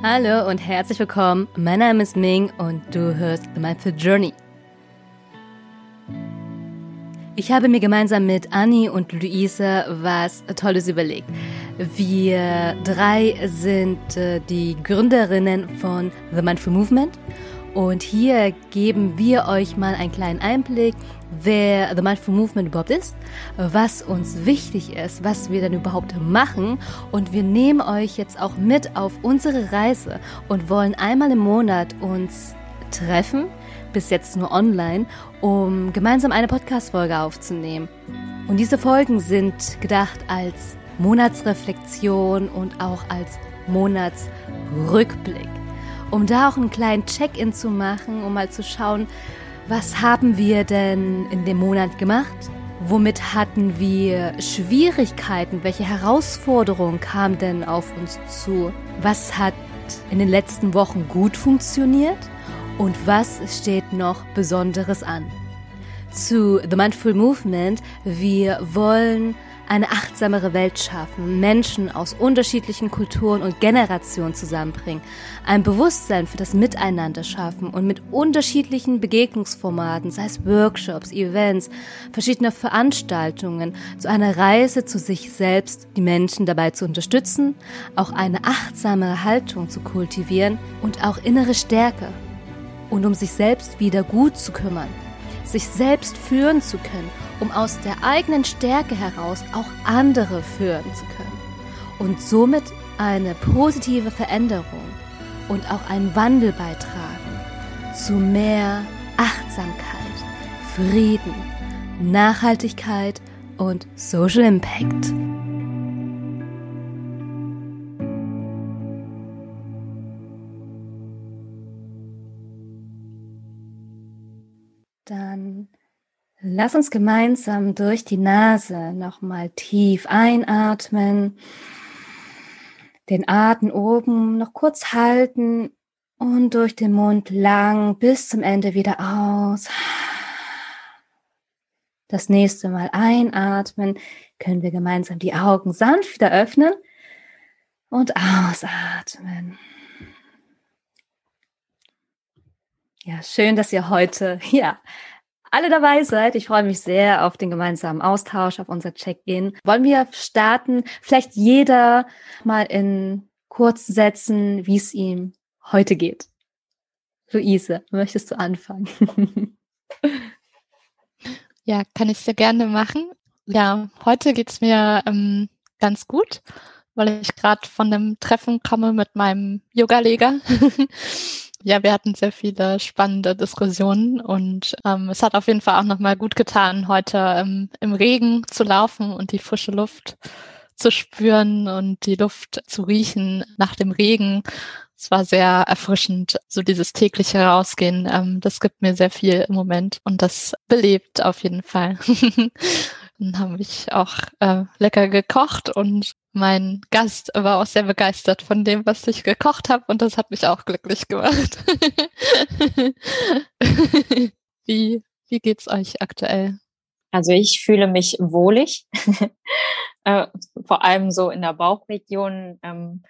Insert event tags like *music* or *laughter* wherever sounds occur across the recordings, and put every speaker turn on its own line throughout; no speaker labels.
Hallo und herzlich willkommen. Mein Name ist Ming und du hörst The Mindful Journey. Ich habe mir gemeinsam mit Annie und Luise was Tolles überlegt. Wir drei sind äh, die Gründerinnen von The Mindful Movement und hier geben wir euch mal einen kleinen Einblick, wer The Mindful Movement überhaupt ist, was uns wichtig ist, was wir denn überhaupt machen und wir nehmen euch jetzt auch mit auf unsere Reise und wollen einmal im Monat uns treffen, bis jetzt nur online, um gemeinsam eine Podcast-Folge aufzunehmen. Und diese Folgen sind gedacht als Monatsreflexion und auch als Monatsrückblick um da auch einen kleinen Check-in zu machen, um mal zu schauen, was haben wir denn in dem Monat gemacht? Womit hatten wir Schwierigkeiten? Welche Herausforderungen kamen denn auf uns zu? Was hat in den letzten Wochen gut funktioniert? Und was steht noch Besonderes an? Zu The Mindful Movement. Wir wollen eine achtsamere Welt schaffen, Menschen aus unterschiedlichen Kulturen und Generationen zusammenbringen, ein Bewusstsein für das Miteinander schaffen und mit unterschiedlichen Begegnungsformaten, sei es Workshops, Events, verschiedene Veranstaltungen, zu einer Reise zu sich selbst, die Menschen dabei zu unterstützen, auch eine achtsame Haltung zu kultivieren und auch innere Stärke und um sich selbst wieder gut zu kümmern, sich selbst führen zu können um aus der eigenen Stärke heraus auch andere führen zu können und somit eine positive Veränderung und auch einen Wandel beitragen zu mehr Achtsamkeit, Frieden, Nachhaltigkeit und Social Impact. Lass uns gemeinsam durch die Nase nochmal tief einatmen, den Atem oben noch kurz halten und durch den Mund lang bis zum Ende wieder aus. Das nächste Mal einatmen, können wir gemeinsam die Augen sanft wieder öffnen und ausatmen. Ja, schön, dass ihr heute ja alle dabei seid. Ich freue mich sehr auf den gemeinsamen Austausch, auf unser Check-in. Wollen wir starten? Vielleicht jeder mal in kurzen Sätzen, wie es ihm heute geht. Luise, möchtest du anfangen? *laughs*
ja, kann ich sehr gerne machen. Ja, heute geht's mir ähm, ganz gut, weil ich gerade von einem Treffen komme mit meinem Yoga-Leger. *laughs* Ja, wir hatten sehr viele spannende Diskussionen und ähm, es hat auf jeden Fall auch nochmal gut getan, heute ähm, im Regen zu laufen und die frische Luft zu spüren und die Luft zu riechen nach dem Regen. Es war sehr erfrischend, so dieses tägliche Rausgehen. Ähm, das gibt mir sehr viel im Moment und das belebt auf jeden Fall. *laughs* Dann habe ich auch äh, lecker gekocht und mein Gast war auch sehr begeistert von dem, was ich gekocht habe und das hat mich auch glücklich gemacht. *laughs* wie, wie geht's euch aktuell?
Also ich fühle mich wohlig. *laughs* äh, vor allem so in der Bauchregion ähm,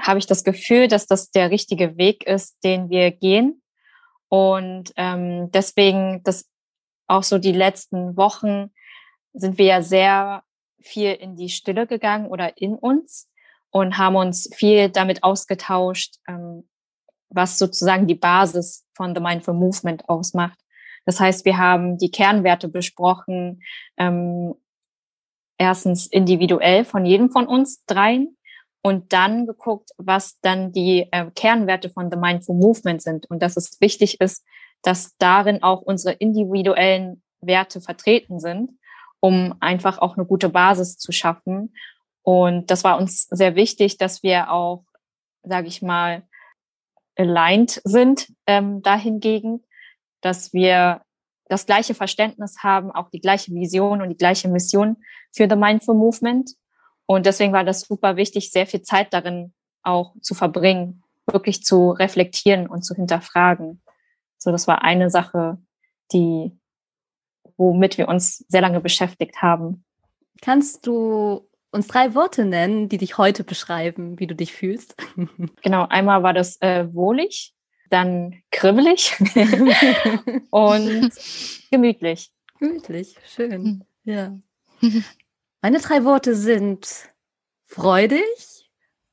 habe ich das Gefühl, dass das der richtige Weg ist, den wir gehen. Und ähm, deswegen, dass auch so die letzten Wochen sind wir ja sehr viel in die Stille gegangen oder in uns und haben uns viel damit ausgetauscht, ähm, was sozusagen die Basis von The Mindful Movement ausmacht. Das heißt, wir haben die Kernwerte besprochen, ähm, erstens individuell von jedem von uns dreien und dann geguckt, was dann die äh, Kernwerte von The Mindful Movement sind und dass es wichtig ist, dass darin auch unsere individuellen Werte vertreten sind um einfach auch eine gute Basis zu schaffen. Und das war uns sehr wichtig, dass wir auch, sage ich mal, aligned sind ähm, dahingegen, dass wir das gleiche Verständnis haben, auch die gleiche Vision und die gleiche Mission für The Mindful Movement. Und deswegen war das super wichtig, sehr viel Zeit darin auch zu verbringen, wirklich zu reflektieren und zu hinterfragen. So, das war eine Sache, die womit wir uns sehr lange beschäftigt haben.
Kannst du uns drei Worte nennen, die dich heute beschreiben, wie du dich fühlst. *laughs*
Genau, einmal war das äh, wohlig, dann kribbelig *laughs* und gemütlich.
Gemütlich, schön. Hm. Ja. *laughs* Meine drei Worte sind freudig,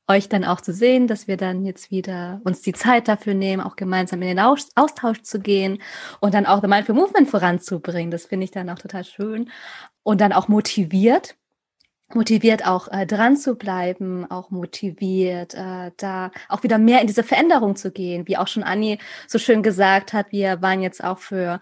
euch dann auch zu sehen, dass wir dann jetzt wieder uns die Zeit dafür nehmen, auch gemeinsam in den Austausch zu gehen und dann auch The Mindful Movement voranzubringen. Das finde ich dann auch total schön. Und dann auch motiviert, motiviert auch äh, dran zu bleiben, auch motiviert, äh, da auch wieder mehr in diese Veränderung zu gehen, wie auch schon Anni so schön gesagt hat. Wir waren jetzt auch für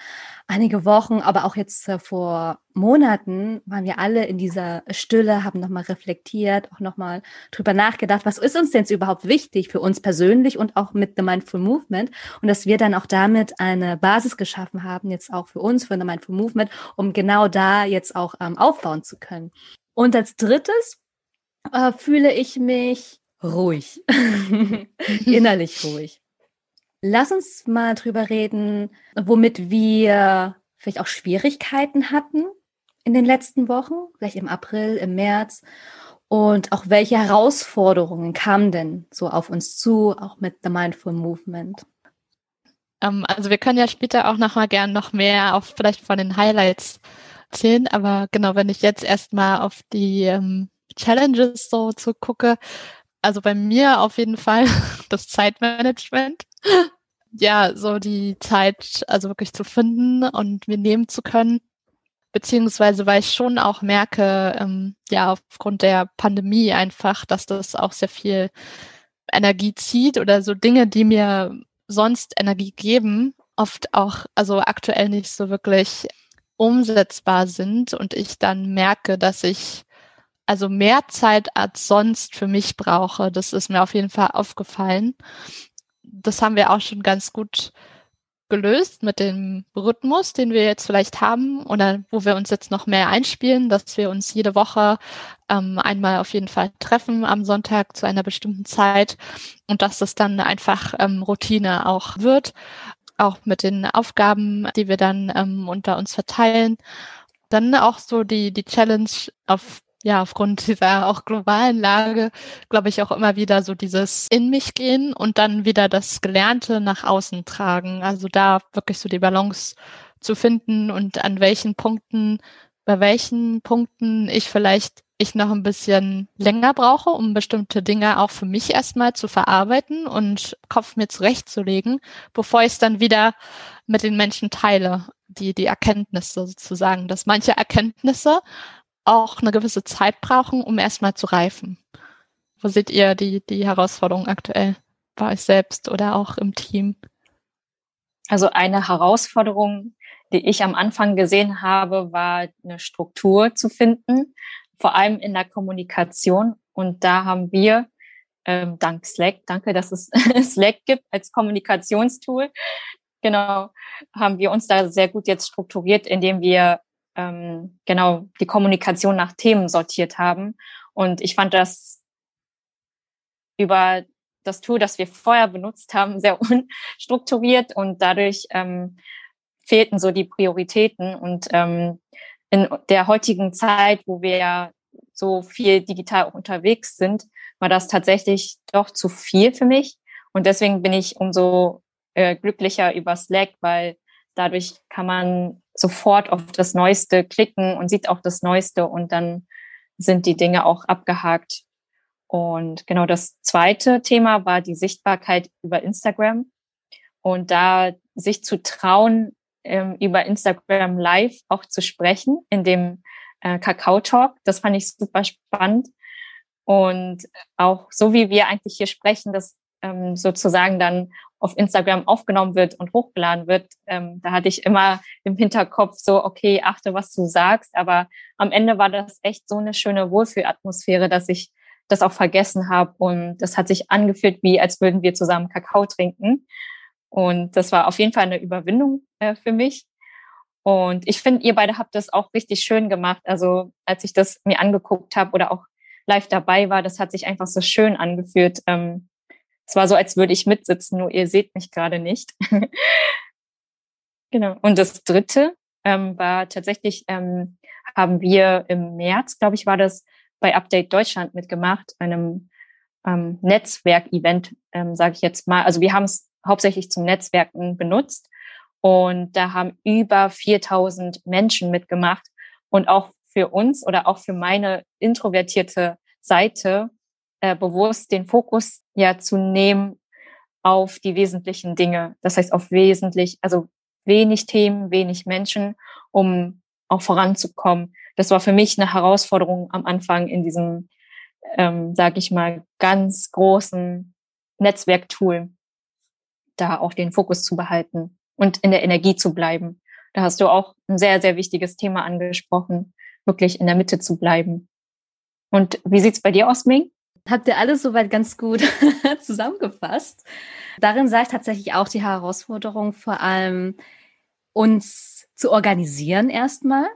einige Wochen, aber auch jetzt äh, vor Monaten waren wir alle in dieser Stille, haben nochmal reflektiert, auch nochmal drüber nachgedacht, was ist uns denn überhaupt wichtig für uns persönlich und auch mit The Mindful Movement und dass wir dann auch damit eine Basis geschaffen haben, jetzt auch für uns, für The Mindful Movement, um genau da jetzt auch ähm, aufbauen zu können. Und als drittes äh, fühle ich mich ruhig, *laughs* innerlich ruhig. Lass uns mal drüber reden, womit wir vielleicht auch Schwierigkeiten hatten in den letzten Wochen, vielleicht im April, im März. Und auch welche Herausforderungen kamen denn so auf uns zu, auch mit The Mindful Movement?
Ähm, also wir können ja später auch noch mal gern noch mehr auf vielleicht von den Highlights erzählen, aber genau, wenn ich jetzt erstmal auf die ähm, Challenges so zu gucke, also bei mir auf jeden Fall *laughs* das Zeitmanagement. *laughs* ja, so die Zeit also wirklich zu finden und mir nehmen zu können. Beziehungsweise, weil ich schon auch merke, ähm, ja, aufgrund der Pandemie einfach, dass das auch sehr viel Energie zieht oder so Dinge, die mir sonst Energie geben, oft auch, also aktuell nicht so wirklich umsetzbar sind und ich dann merke, dass ich also mehr Zeit als sonst für mich brauche. Das ist mir auf jeden Fall aufgefallen. Das haben wir auch schon ganz gut gelöst mit dem Rhythmus, den wir jetzt vielleicht haben oder wo wir uns jetzt noch mehr einspielen, dass wir uns jede Woche ähm, einmal auf jeden Fall treffen am Sonntag zu einer bestimmten Zeit und dass das dann einfach ähm, Routine auch wird auch mit den Aufgaben, die wir dann ähm, unter uns verteilen. Dann auch so die, die Challenge auf ja, aufgrund dieser auch globalen Lage, glaube ich, auch immer wieder so dieses in mich gehen und dann wieder das Gelernte nach außen tragen. Also da wirklich so die Balance zu finden und an welchen Punkten, bei welchen Punkten ich vielleicht ich noch ein bisschen länger brauche, um bestimmte Dinge auch für mich erstmal zu verarbeiten und Kopf mir zurechtzulegen, bevor ich es dann wieder mit den Menschen teile, die, die Erkenntnisse sozusagen, dass manche Erkenntnisse auch eine gewisse Zeit brauchen, um erstmal zu reifen. Wo seht ihr die, die Herausforderung aktuell bei euch selbst oder auch im Team?
Also eine Herausforderung, die ich am Anfang gesehen habe, war eine Struktur zu finden vor allem in der Kommunikation. Und da haben wir ähm, dank Slack, danke, dass es *laughs* Slack gibt als Kommunikationstool, genau, haben wir uns da sehr gut jetzt strukturiert, indem wir ähm, genau die Kommunikation nach Themen sortiert haben. Und ich fand das über das Tool, das wir vorher benutzt haben, sehr *laughs* unstrukturiert und dadurch ähm, fehlten so die Prioritäten. Und ähm, in der heutigen Zeit, wo wir so viel digital unterwegs sind, war das tatsächlich doch zu viel für mich. Und deswegen bin ich umso äh, glücklicher über Slack, weil dadurch kann man sofort auf das Neueste klicken und sieht auch das Neueste und dann sind die Dinge auch abgehakt. Und genau das zweite Thema war die Sichtbarkeit über Instagram und da sich zu trauen, ähm, über Instagram Live auch zu sprechen, in dem äh, Kakao Talk. Das fand ich super spannend. Und auch so wie wir eigentlich hier sprechen, dass ähm, sozusagen dann auf Instagram aufgenommen wird und hochgeladen wird, ähm, da hatte ich immer im Hinterkopf so, okay, achte, was du sagst. Aber am Ende war das echt so eine schöne Wohlfühlatmosphäre, dass ich das auch vergessen habe. Und das hat sich angefühlt, wie als würden wir zusammen Kakao trinken. Und das war auf jeden Fall eine Überwindung äh, für mich. Und ich finde, ihr beide habt das auch richtig schön gemacht. Also als ich das mir angeguckt habe oder auch live dabei war, das hat sich einfach so schön angefühlt. Ähm, es war so, als würde ich mitsitzen, nur ihr seht mich gerade nicht. *laughs* genau. Und das Dritte ähm, war tatsächlich, ähm, haben wir im März, glaube ich, war das, bei Update Deutschland mitgemacht, einem ähm, Netzwerk-Event, ähm, sage ich jetzt mal. Also wir haben es hauptsächlich zum Netzwerken benutzt und da haben über 4000 Menschen mitgemacht und auch für uns oder auch für meine introvertierte Seite äh, bewusst den Fokus ja zu nehmen auf die wesentlichen Dinge. Das heißt auf wesentlich, also wenig Themen, wenig Menschen, um auch voranzukommen. Das war für mich eine Herausforderung am Anfang in diesem, ähm, sage ich mal, ganz großen Netzwerktool, da auch den Fokus zu behalten und in der Energie zu bleiben. Da hast du auch ein sehr, sehr wichtiges Thema angesprochen, wirklich in der Mitte zu bleiben. Und wie sieht's bei dir aus, Ming?
Habt ihr alles soweit ganz gut *laughs* zusammengefasst? Darin sah ich tatsächlich auch die Herausforderung, vor allem uns zu organisieren erstmal,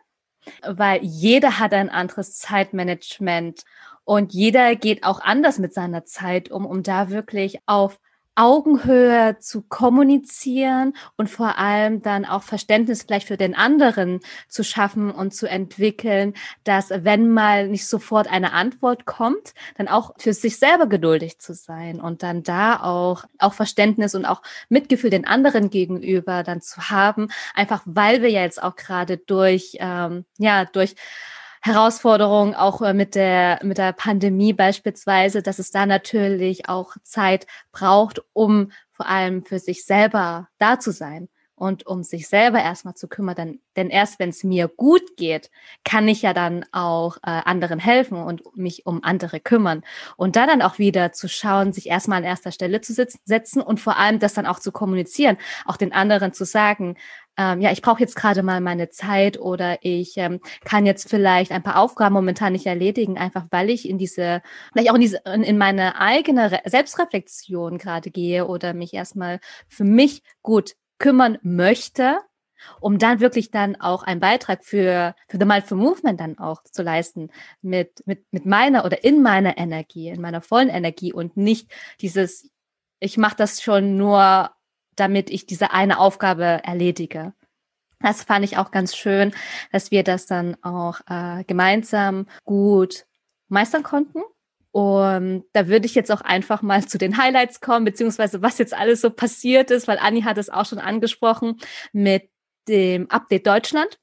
weil jeder hat ein anderes Zeitmanagement und jeder geht auch anders mit seiner Zeit um, um da wirklich auf Augenhöhe zu kommunizieren und vor allem dann auch Verständnis vielleicht für den anderen zu schaffen und zu entwickeln, dass wenn mal nicht sofort eine Antwort kommt, dann auch für sich selber geduldig zu sein und dann da auch, auch Verständnis und auch Mitgefühl den anderen gegenüber dann zu haben, einfach weil wir ja jetzt auch gerade durch, ähm, ja, durch Herausforderung auch äh, mit der, mit der Pandemie beispielsweise, dass es da natürlich auch Zeit braucht, um vor allem für sich selber da zu sein und um sich selber erstmal zu kümmern. Denn, denn erst wenn es mir gut geht, kann ich ja dann auch äh, anderen helfen und mich um andere kümmern. Und da dann auch wieder zu schauen, sich erstmal an erster Stelle zu sitzen, setzen und vor allem das dann auch zu kommunizieren, auch den anderen zu sagen, ähm, ja, ich brauche jetzt gerade mal meine Zeit oder ich ähm, kann jetzt vielleicht ein paar Aufgaben momentan nicht erledigen, einfach weil ich in diese, vielleicht auch in diese, in, in meine eigene Re Selbstreflexion gerade gehe oder mich erstmal für mich gut kümmern möchte, um dann wirklich dann auch einen Beitrag für, für The Mindful Movement dann auch zu leisten mit, mit, mit meiner oder in meiner Energie, in meiner vollen Energie und nicht dieses, ich mache das schon nur damit ich diese eine Aufgabe erledige. Das fand ich auch ganz schön, dass wir das dann auch äh, gemeinsam gut meistern konnten. Und da würde ich jetzt auch einfach mal zu den Highlights kommen, beziehungsweise was jetzt alles so passiert ist, weil Anni hat es auch schon angesprochen mit dem Update Deutschland.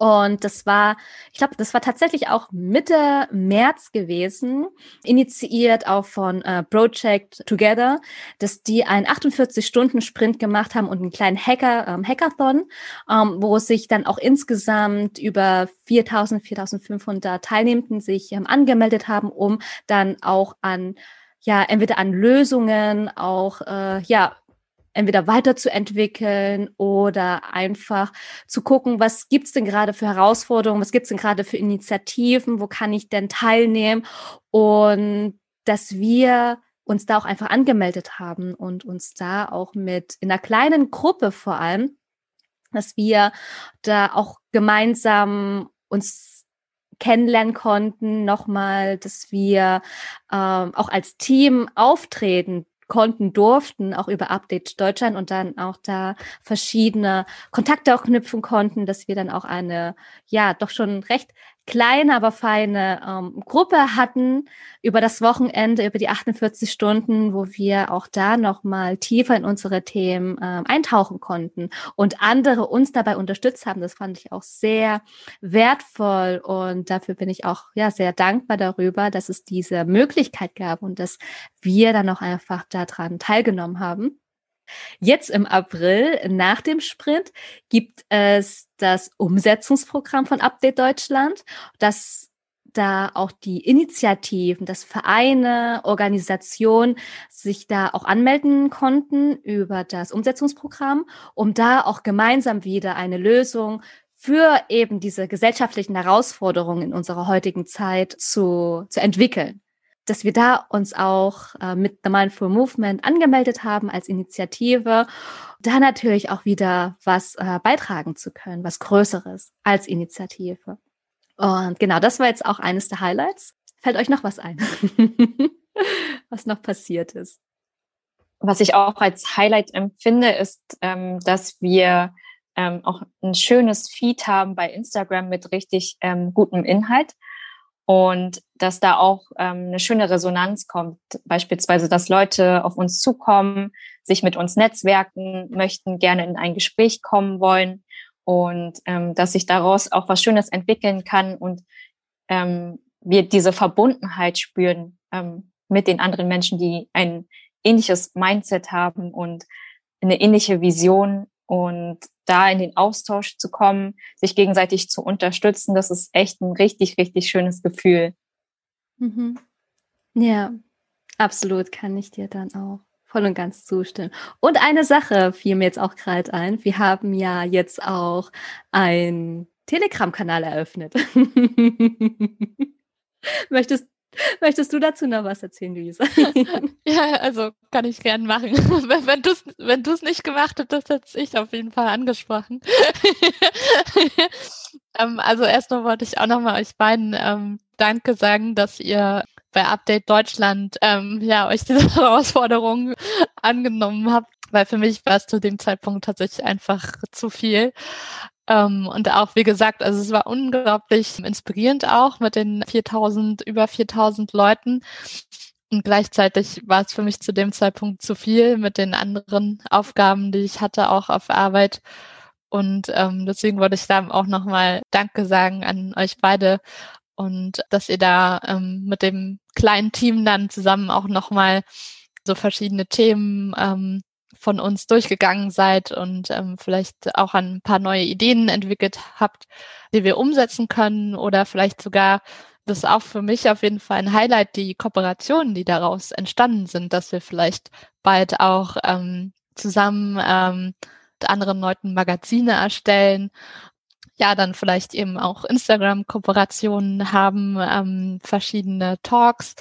Und das war, ich glaube, das war tatsächlich auch Mitte März gewesen, initiiert auch von äh, Project Together, dass die einen 48-Stunden-Sprint gemacht haben und einen kleinen Hacker, ähm, Hackathon, ähm, wo sich dann auch insgesamt über 4000, 4500 Teilnehmenden sich ähm, angemeldet haben, um dann auch an ja, entweder an Lösungen, auch äh, ja, entweder weiterzuentwickeln oder einfach zu gucken, was gibt's denn gerade für Herausforderungen, was gibt's denn gerade für Initiativen, wo kann ich denn teilnehmen? Und dass wir uns da auch einfach angemeldet haben und uns da auch mit in einer kleinen Gruppe vor allem, dass wir da auch gemeinsam uns kennenlernen konnten, nochmal, dass wir ähm, auch als Team auftreten konnten, durften, auch über Update Deutschland und dann auch da verschiedene Kontakte auch knüpfen konnten, dass wir dann auch eine, ja, doch schon recht kleine, aber feine ähm, Gruppe hatten über das Wochenende, über die 48 Stunden, wo wir auch da nochmal tiefer in unsere Themen ähm, eintauchen konnten und andere uns dabei unterstützt haben. Das fand ich auch sehr wertvoll und dafür bin ich auch ja sehr dankbar darüber, dass es diese Möglichkeit gab und dass wir dann auch einfach daran teilgenommen haben. Jetzt im April, nach dem Sprint, gibt es das Umsetzungsprogramm von Update Deutschland, das da auch die Initiativen, das Vereine, Organisationen sich da auch anmelden konnten über das Umsetzungsprogramm, um da auch gemeinsam wieder eine Lösung für eben diese gesellschaftlichen Herausforderungen in unserer heutigen Zeit zu, zu entwickeln dass wir da uns auch äh, mit The Mindful Movement angemeldet haben als Initiative, da natürlich auch wieder was äh, beitragen zu können, was Größeres als Initiative. Und genau, das war jetzt auch eines der Highlights. Fällt euch noch was ein, *laughs* was noch passiert ist?
Was ich auch als Highlight empfinde, ist, ähm, dass wir ähm, auch ein schönes Feed haben bei Instagram mit richtig ähm, gutem Inhalt. Und dass da auch ähm, eine schöne Resonanz kommt. Beispielsweise, dass Leute auf uns zukommen, sich mit uns netzwerken möchten, gerne in ein Gespräch kommen wollen und ähm, dass sich daraus auch was Schönes entwickeln kann und ähm, wir diese Verbundenheit spüren ähm, mit den anderen Menschen, die ein ähnliches Mindset haben und eine ähnliche Vision und da in den Austausch zu kommen, sich gegenseitig zu unterstützen, das ist echt ein richtig, richtig schönes Gefühl.
Mhm. Ja, absolut kann ich dir dann auch voll und ganz zustimmen. Und eine Sache fiel mir jetzt auch gerade ein. Wir haben ja jetzt auch einen Telegram-Kanal eröffnet. *laughs* möchtest, *laughs* möchtest du dazu noch was erzählen, Luisa? *laughs*
ja, also kann ich gern machen. *laughs* wenn du es wenn nicht gemacht das hätte ich auf jeden Fall angesprochen. ähm, also erstmal wollte ich auch nochmal euch beiden ähm, Danke sagen, dass ihr bei Update Deutschland ähm, ja euch diese Herausforderung angenommen habt, weil für mich war es zu dem Zeitpunkt tatsächlich einfach zu viel. Ähm, und auch, wie gesagt, also es war unglaublich inspirierend auch mit den 4000, über 4000 Leuten. Und gleichzeitig war es für mich zu dem Zeitpunkt zu viel mit den anderen Aufgaben, die ich hatte, auch auf Arbeit. Und ähm, deswegen wollte ich da auch nochmal Danke sagen an euch beide und dass ihr da ähm, mit dem kleinen Team dann zusammen auch nochmal so verschiedene Themen ähm, von uns durchgegangen seid und ähm, vielleicht auch ein paar neue Ideen entwickelt habt, die wir umsetzen können oder vielleicht sogar das ist auch für mich auf jeden Fall ein Highlight, die Kooperationen, die daraus entstanden sind, dass wir vielleicht bald auch ähm, zusammen ähm, mit anderen Leuten Magazine erstellen. Ja, dann vielleicht eben auch Instagram-Kooperationen haben, ähm, verschiedene Talks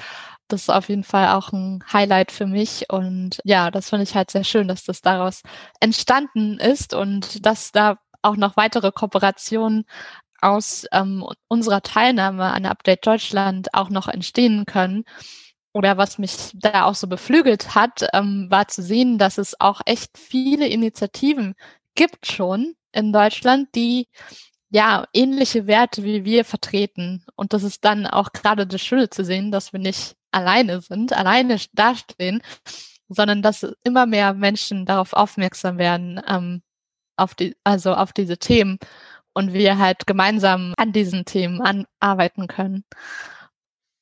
das ist auf jeden Fall auch ein Highlight für mich. Und ja, das finde ich halt sehr schön, dass das daraus entstanden ist und dass da auch noch weitere Kooperationen aus ähm, unserer Teilnahme an Update Deutschland auch noch entstehen können. Oder was mich da auch so beflügelt hat, ähm, war zu sehen, dass es auch echt viele Initiativen gibt schon in Deutschland, die ja ähnliche Werte wie wir vertreten. Und das ist dann auch gerade das Schöne zu sehen, dass wir nicht alleine sind, alleine dastehen, sondern dass immer mehr Menschen darauf aufmerksam werden, ähm, auf die, also auf diese Themen und wir halt gemeinsam an diesen Themen arbeiten können.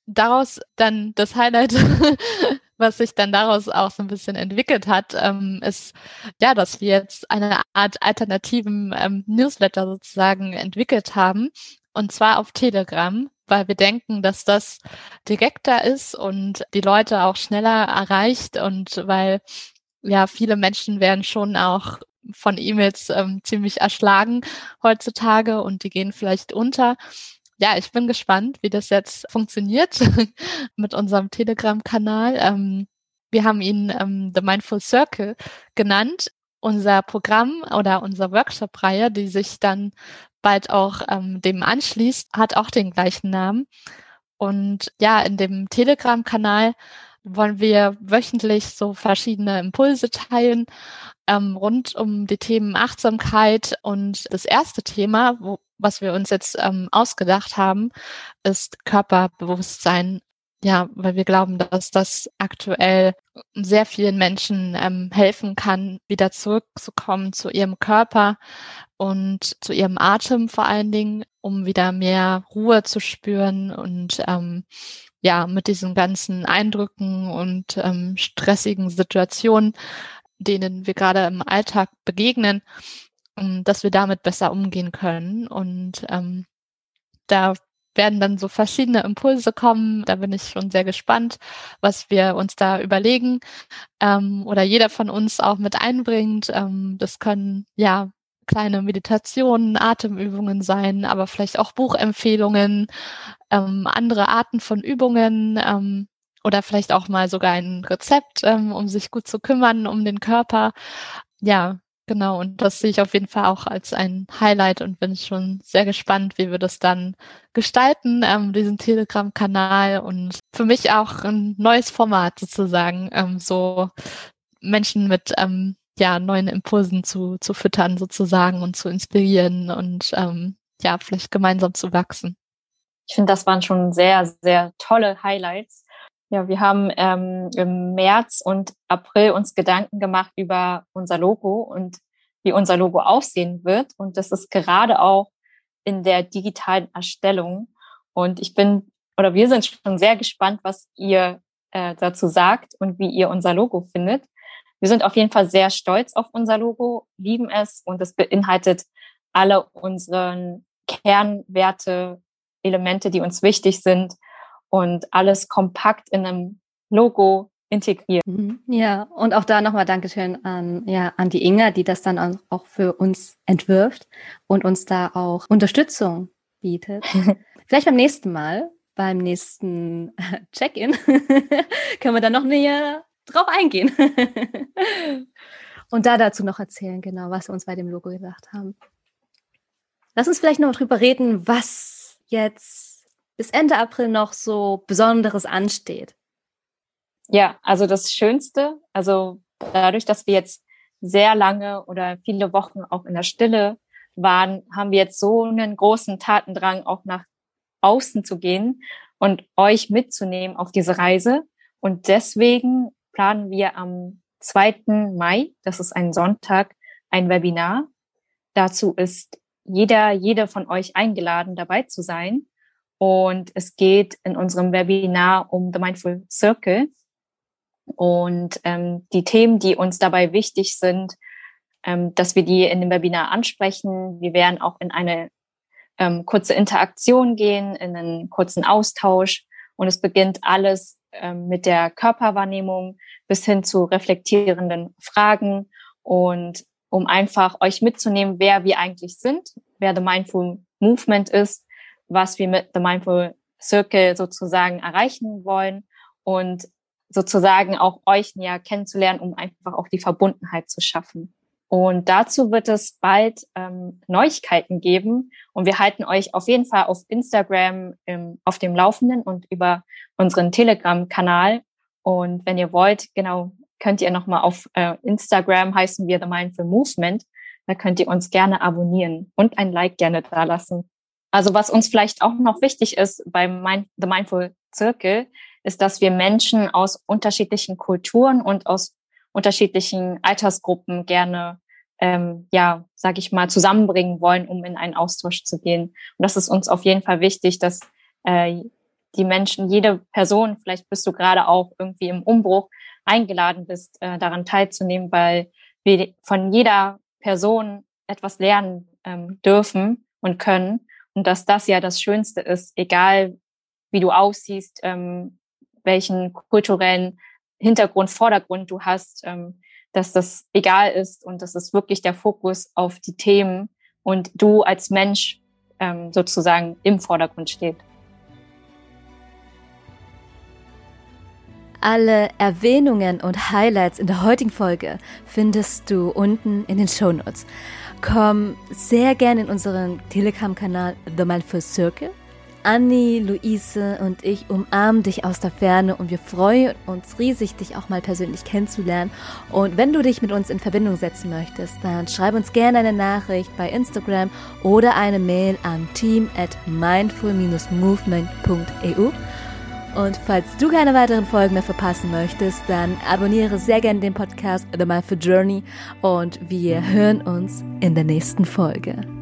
Daraus dann das Highlight, *laughs* was sich dann daraus auch so ein bisschen entwickelt hat, ähm, ist ja, dass wir jetzt eine Art alternativen ähm, Newsletter sozusagen entwickelt haben, und zwar auf Telegram, weil wir denken, dass das direkter ist und die Leute auch schneller erreicht und weil ja viele Menschen werden schon auch von E-Mails ähm, ziemlich erschlagen heutzutage und die gehen vielleicht unter. Ja, ich bin gespannt, wie das jetzt funktioniert *laughs* mit unserem Telegram-Kanal. Ähm, wir haben ihn ähm, The Mindful Circle genannt unser Programm oder unsere Workshop-Reihe, die sich dann bald auch ähm, dem anschließt, hat auch den gleichen Namen. Und ja, in dem Telegram-Kanal wollen wir wöchentlich so verschiedene Impulse teilen ähm, rund um die Themen Achtsamkeit. Und das erste Thema, wo, was wir uns jetzt ähm, ausgedacht haben, ist Körperbewusstsein ja, weil wir glauben, dass das aktuell sehr vielen Menschen ähm, helfen kann, wieder zurückzukommen zu ihrem Körper und zu ihrem Atem vor allen Dingen, um wieder mehr Ruhe zu spüren und ähm, ja, mit diesen ganzen Eindrücken und ähm, stressigen Situationen, denen wir gerade im Alltag begegnen, um, dass wir damit besser umgehen können. Und ähm, da werden dann so verschiedene Impulse kommen. Da bin ich schon sehr gespannt, was wir uns da überlegen ähm, oder jeder von uns auch mit einbringt. Ähm, das können ja kleine Meditationen, Atemübungen sein, aber vielleicht auch Buchempfehlungen, ähm, andere Arten von Übungen ähm, oder vielleicht auch mal sogar ein Rezept, ähm, um sich gut zu kümmern um den Körper. Ja, Genau, und das sehe ich auf jeden Fall auch als ein Highlight und bin schon sehr gespannt, wie wir das dann gestalten, ähm, diesen Telegram-Kanal und für mich auch ein neues Format sozusagen, ähm, so Menschen mit ähm, ja, neuen Impulsen zu, zu füttern sozusagen und zu inspirieren und ähm, ja, vielleicht gemeinsam zu wachsen.
Ich finde, das waren schon sehr, sehr tolle Highlights. Ja, wir haben ähm, im März und April uns Gedanken gemacht über unser Logo und wie unser Logo aussehen wird. Und das ist gerade auch in der digitalen Erstellung. Und ich bin oder wir sind schon sehr gespannt, was ihr äh, dazu sagt und wie ihr unser Logo findet. Wir sind auf jeden Fall sehr stolz auf unser Logo, lieben es und es beinhaltet alle unseren Kernwerte, Elemente, die uns wichtig sind und alles kompakt in einem Logo integriert.
Mhm. Ja, und auch da nochmal Dankeschön an, ja, an die Inga, die das dann auch für uns entwirft und uns da auch Unterstützung bietet. *laughs* Vielleicht beim nächsten Mal, beim nächsten *laughs* Check-in, *laughs* können wir dann noch näher drauf eingehen. und da dazu noch erzählen, genau, was wir uns bei dem Logo gesagt haben. Lass uns vielleicht noch drüber reden, was jetzt bis Ende April noch so Besonderes ansteht.
Ja, also das Schönste, also dadurch, dass wir jetzt sehr lange oder viele Wochen auch in der Stille waren, haben wir jetzt so einen großen Tatendrang, auch nach außen zu gehen und euch mitzunehmen auf diese Reise. Und deswegen planen wir am 2. Mai, das ist ein Sonntag, ein Webinar. Dazu ist jeder, jede von euch eingeladen, dabei zu sein. Und es geht in unserem Webinar um The Mindful Circle. Und ähm, die Themen, die uns dabei wichtig sind, ähm, dass wir die in dem Webinar ansprechen. Wir werden auch in eine ähm, kurze Interaktion gehen, in einen kurzen Austausch. Und es beginnt alles ähm, mit der Körperwahrnehmung bis hin zu reflektierenden Fragen und um einfach euch mitzunehmen, wer wir eigentlich sind, wer The Mindful Movement ist, was wir mit The Mindful Circle sozusagen erreichen wollen und sozusagen auch euch näher kennenzulernen, um einfach auch die Verbundenheit zu schaffen. Und dazu wird es bald ähm, Neuigkeiten geben. Und wir halten euch auf jeden Fall auf Instagram ähm, auf dem Laufenden und über unseren Telegram-Kanal. Und wenn ihr wollt, genau, könnt ihr nochmal auf äh, Instagram heißen wir The Mindful Movement. Da könnt ihr uns gerne abonnieren und ein Like gerne da lassen. Also was uns vielleicht auch noch wichtig ist beim Mind The Mindful Circle, ist, dass wir Menschen aus unterschiedlichen Kulturen und aus unterschiedlichen Altersgruppen gerne, ähm, ja, sage ich mal, zusammenbringen wollen, um in einen Austausch zu gehen. Und das ist uns auf jeden Fall wichtig, dass äh, die Menschen, jede Person, vielleicht bist du gerade auch irgendwie im Umbruch, eingeladen bist, äh, daran teilzunehmen, weil wir von jeder Person etwas lernen ähm, dürfen und können. Und dass das ja das Schönste ist, egal wie du aussiehst, ähm, welchen kulturellen Hintergrund, Vordergrund du hast, ähm, dass das egal ist und dass es wirklich der Fokus auf die Themen und du als Mensch ähm, sozusagen im Vordergrund steht.
Alle Erwähnungen und Highlights in der heutigen Folge findest du unten in den Show Notes. Komm sehr gerne in unseren Telegram-Kanal The Mindful Circle Anni, Luise und ich umarmen dich aus der Ferne und wir freuen uns riesig, dich auch mal persönlich kennenzulernen. Und wenn du dich mit uns in Verbindung setzen möchtest, dann schreib uns gerne eine Nachricht bei Instagram oder eine Mail an team at mindful-movement.eu. Und falls du keine weiteren Folgen mehr verpassen möchtest, dann abonniere sehr gerne den Podcast The Mindful Journey und wir hören uns in der nächsten Folge.